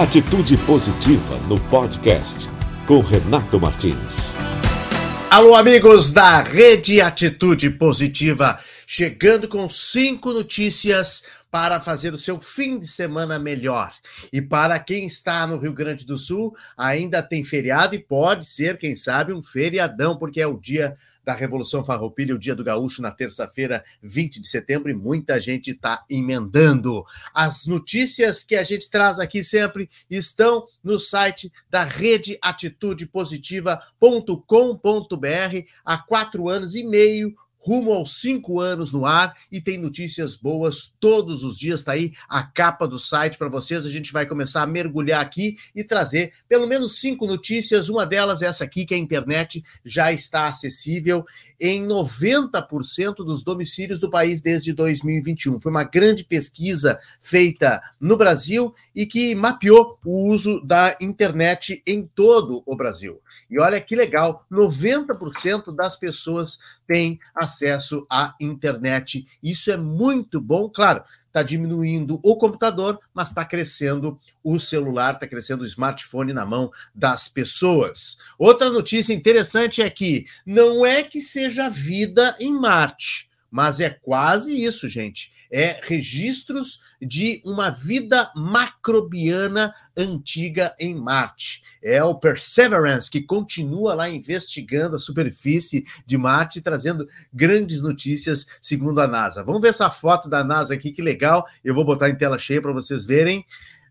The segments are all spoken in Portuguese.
Atitude Positiva no podcast com Renato Martins. Alô, amigos da Rede Atitude Positiva, chegando com cinco notícias para fazer o seu fim de semana melhor. E para quem está no Rio Grande do Sul, ainda tem feriado e pode ser, quem sabe, um feriadão, porque é o dia da Revolução Farroupilha, o Dia do Gaúcho, na terça-feira, 20 de setembro, e muita gente está emendando. As notícias que a gente traz aqui sempre estão no site da Rede Atitude Positiva.com.br há quatro anos e meio rumo aos cinco anos no ar e tem notícias boas todos os dias. Está aí a capa do site para vocês. A gente vai começar a mergulhar aqui e trazer pelo menos cinco notícias. Uma delas é essa aqui, que a internet já está acessível em 90% dos domicílios do país desde 2021. Foi uma grande pesquisa feita no Brasil e que mapeou o uso da internet em todo o Brasil. E olha que legal, 90% das pessoas têm acesso à internet. Isso é muito bom, claro. Está diminuindo o computador, mas está crescendo o celular, está crescendo o smartphone na mão das pessoas. Outra notícia interessante é que não é que seja vida em Marte, mas é quase isso, gente. É registros de uma vida macrobiana antiga em Marte. É o Perseverance que continua lá investigando a superfície de Marte, trazendo grandes notícias, segundo a NASA. Vamos ver essa foto da NASA aqui, que legal. Eu vou botar em tela cheia para vocês verem.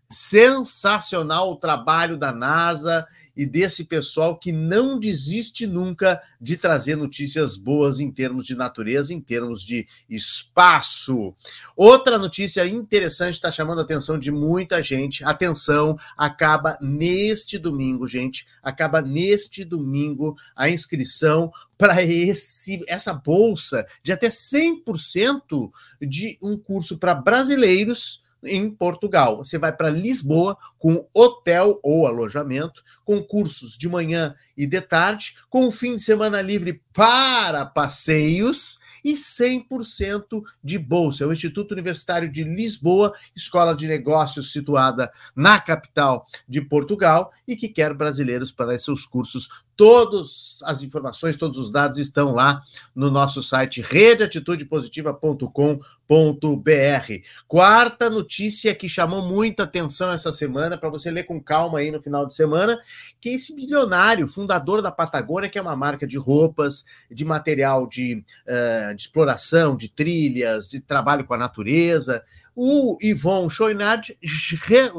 Sensacional o trabalho da NASA e desse pessoal que não desiste nunca de trazer notícias boas em termos de natureza, em termos de espaço. Outra notícia interessante está chamando a atenção de muita gente. Atenção, acaba neste domingo, gente. Acaba neste domingo a inscrição para esse essa bolsa de até 100% de um curso para brasileiros em Portugal. Você vai para Lisboa com hotel ou alojamento, com cursos de manhã e de tarde, com o fim de semana livre para passeios e 100% de bolsa. É o Instituto Universitário de Lisboa, escola de negócios situada na capital de Portugal e que quer brasileiros para seus cursos Todas as informações, todos os dados estão lá no nosso site redeatitudepositiva.com.br. Quarta notícia que chamou muita atenção essa semana, para você ler com calma aí no final de semana, que é esse bilionário, fundador da Patagônia, que é uma marca de roupas, de material de, uh, de exploração, de trilhas, de trabalho com a natureza, o Yvon Chouinard re,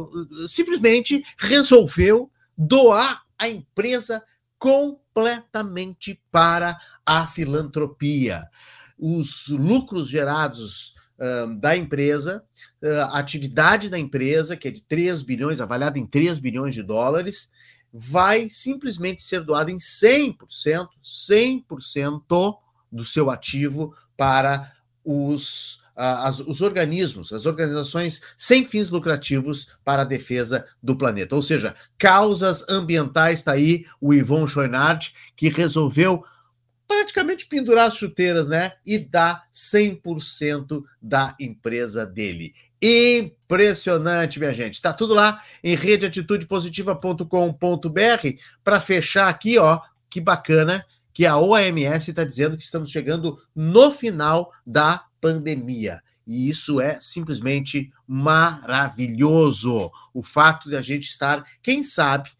simplesmente resolveu doar a empresa completamente para a filantropia. Os lucros gerados uh, da empresa, uh, a atividade da empresa, que é de 3 bilhões, avaliada em 3 bilhões de dólares, vai simplesmente ser doada em 100%, 100% do seu ativo para os as, os organismos, as organizações sem fins lucrativos para a defesa do planeta. Ou seja, causas ambientais, está aí o Yvon Chouinard, que resolveu praticamente pendurar as chuteiras, né? E dar 100% da empresa dele. Impressionante, minha gente. Está tudo lá em redeatitudepositiva.com.br. Para fechar aqui, ó, que bacana que a OMS está dizendo que estamos chegando no final da pandemia. E isso é simplesmente maravilhoso. O fato de a gente estar, quem sabe,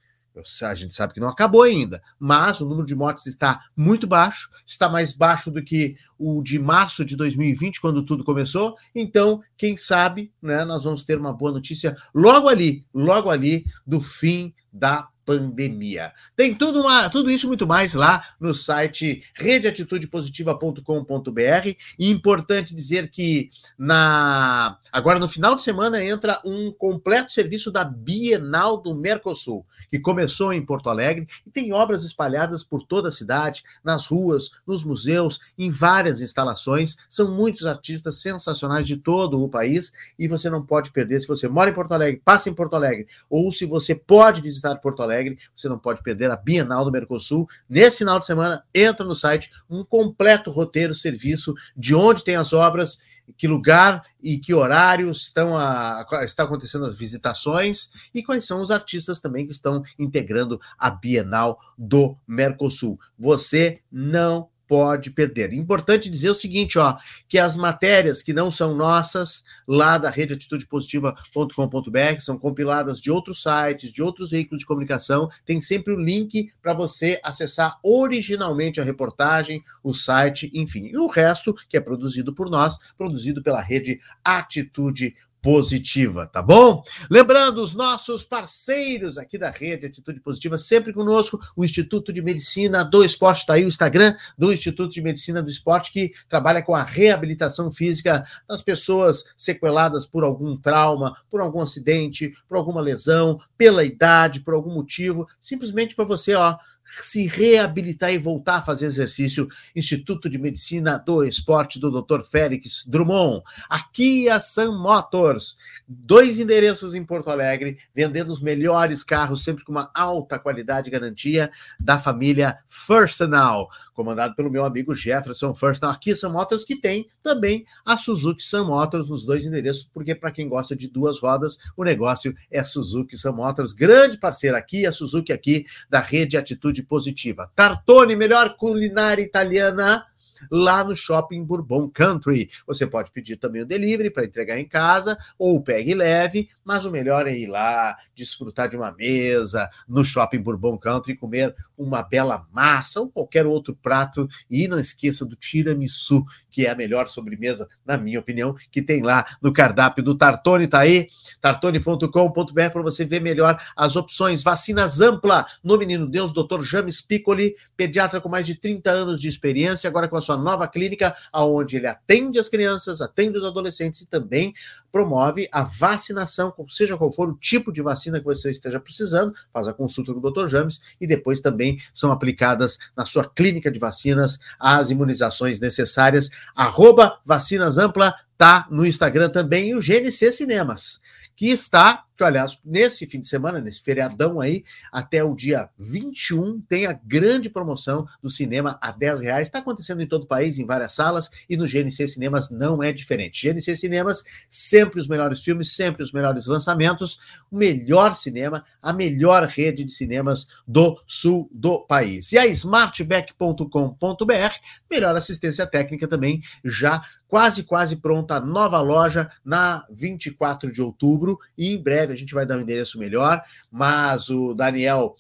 a gente sabe que não acabou ainda, mas o número de mortes está muito baixo, está mais baixo do que o de março de 2020, quando tudo começou. Então, quem sabe, né, nós vamos ter uma boa notícia logo ali, logo ali do fim da pandemia. Tem tudo, uma, tudo isso muito mais lá no site redeatitudepositiva.com.br. E importante dizer que na agora no final de semana entra um completo serviço da Bienal do Mercosul, que começou em Porto Alegre e tem obras espalhadas por toda a cidade, nas ruas, nos museus, em várias instalações. São muitos artistas sensacionais de todo o país e você não pode perder se você mora em Porto Alegre, passa em Porto Alegre ou se você pode visitar Porto Alegre Alegre. Você não pode perder a Bienal do Mercosul. Nesse final de semana, entra no site um completo roteiro, serviço de onde tem as obras que lugar e que horário estão, a, estão acontecendo as visitações e quais são os artistas também que estão integrando a Bienal do Mercosul. Você não pode perder. Importante dizer o seguinte, ó, que as matérias que não são nossas, lá da rede atitudepositiva.com.br, são compiladas de outros sites, de outros veículos de comunicação, tem sempre o link para você acessar originalmente a reportagem, o site, enfim. E o resto, que é produzido por nós, produzido pela rede Atitude positiva, tá bom? Lembrando os nossos parceiros aqui da rede Atitude Positiva, sempre conosco, o Instituto de Medicina do Esporte, está aí o Instagram do Instituto de Medicina do Esporte, que trabalha com a reabilitação física das pessoas sequeladas por algum trauma, por algum acidente, por alguma lesão, pela idade, por algum motivo, simplesmente para você, ó, se reabilitar e voltar a fazer exercício. Instituto de Medicina do Esporte do Dr. Félix Drummond. Aqui a Sam Motors. Dois endereços em Porto Alegre, vendendo os melhores carros, sempre com uma alta qualidade e garantia da família First Now, comandado pelo meu amigo Jefferson First Now. Aqui a Sam Motors, que tem também a Suzuki Sam Motors nos dois endereços, porque para quem gosta de duas rodas, o negócio é Suzuki Sam Motors, grande parceiro aqui, a Suzuki aqui da rede atitude positiva. Tartone, melhor culinária italiana lá no Shopping Bourbon Country. Você pode pedir também o delivery para entregar em casa ou pegue leve, mas o melhor é ir lá, desfrutar de uma mesa no Shopping Bourbon Country, comer uma bela massa ou qualquer outro prato e não esqueça do tiramisu, que é a melhor sobremesa, na minha opinião, que tem lá no cardápio do Tartone, tá aí, tartone.com.br para você ver melhor as opções. Vacinas ampla no Menino Deus, Dr. James Piccoli, pediatra com mais de 30 anos de experiência, agora com a sua nova clínica, aonde ele atende as crianças, atende os adolescentes e também promove a vacinação, seja qual for o tipo de vacina que você esteja precisando, faz a consulta com o Dr. James e depois também são aplicadas na sua clínica de vacinas as imunizações necessárias arroba Vacinas Ampla, tá no Instagram também, e o GNC Cinemas, que está que, aliás, nesse fim de semana, nesse feriadão aí, até o dia 21, tem a grande promoção do cinema a 10 reais. Está acontecendo em todo o país, em várias salas, e no GNC Cinemas não é diferente. GNC Cinemas, sempre os melhores filmes, sempre os melhores lançamentos, o melhor cinema, a melhor rede de cinemas do sul do país. E a smartback.com.br, melhor assistência técnica também, já quase, quase pronta a nova loja na 24 de outubro, e em breve a gente vai dar um endereço melhor, mas o Daniel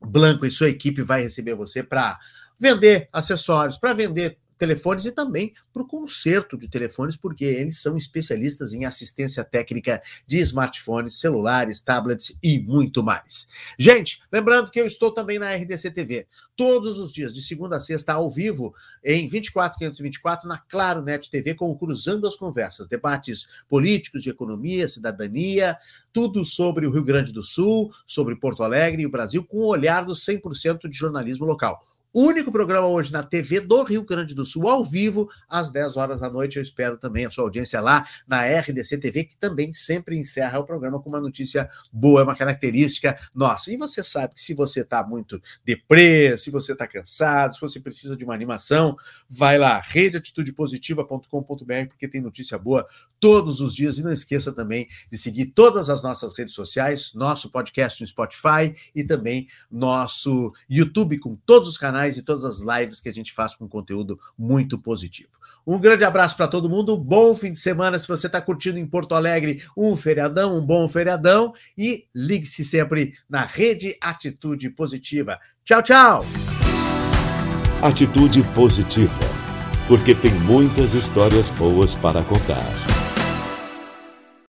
Blanco e sua equipe vai receber você para vender acessórios, para vender telefones e também para o conserto de telefones, porque eles são especialistas em assistência técnica de smartphones, celulares, tablets e muito mais. Gente, lembrando que eu estou também na RDC TV, todos os dias, de segunda a sexta, ao vivo, em 24524, na Claro Net TV, com o Cruzando as Conversas, debates políticos, de economia, cidadania, tudo sobre o Rio Grande do Sul, sobre Porto Alegre e o Brasil, com o olhar do 100% de jornalismo local. Único programa hoje na TV do Rio Grande do Sul, ao vivo, às 10 horas da noite. Eu espero também a sua audiência lá na RDC TV, que também sempre encerra o programa com uma notícia boa, é uma característica nossa. E você sabe que se você está muito deprê, se você está cansado, se você precisa de uma animação, vai lá, redeatitudepositiva.com.br, porque tem notícia boa todos os dias. E não esqueça também de seguir todas as nossas redes sociais, nosso podcast no Spotify e também nosso YouTube com todos os canais canais e todas as lives que a gente faz com conteúdo muito positivo. Um grande abraço para todo mundo, bom fim de semana. Se você está curtindo em Porto Alegre, um feriadão, um bom feriadão. E ligue-se sempre na Rede Atitude Positiva. Tchau, tchau! Atitude Positiva, porque tem muitas histórias boas para contar.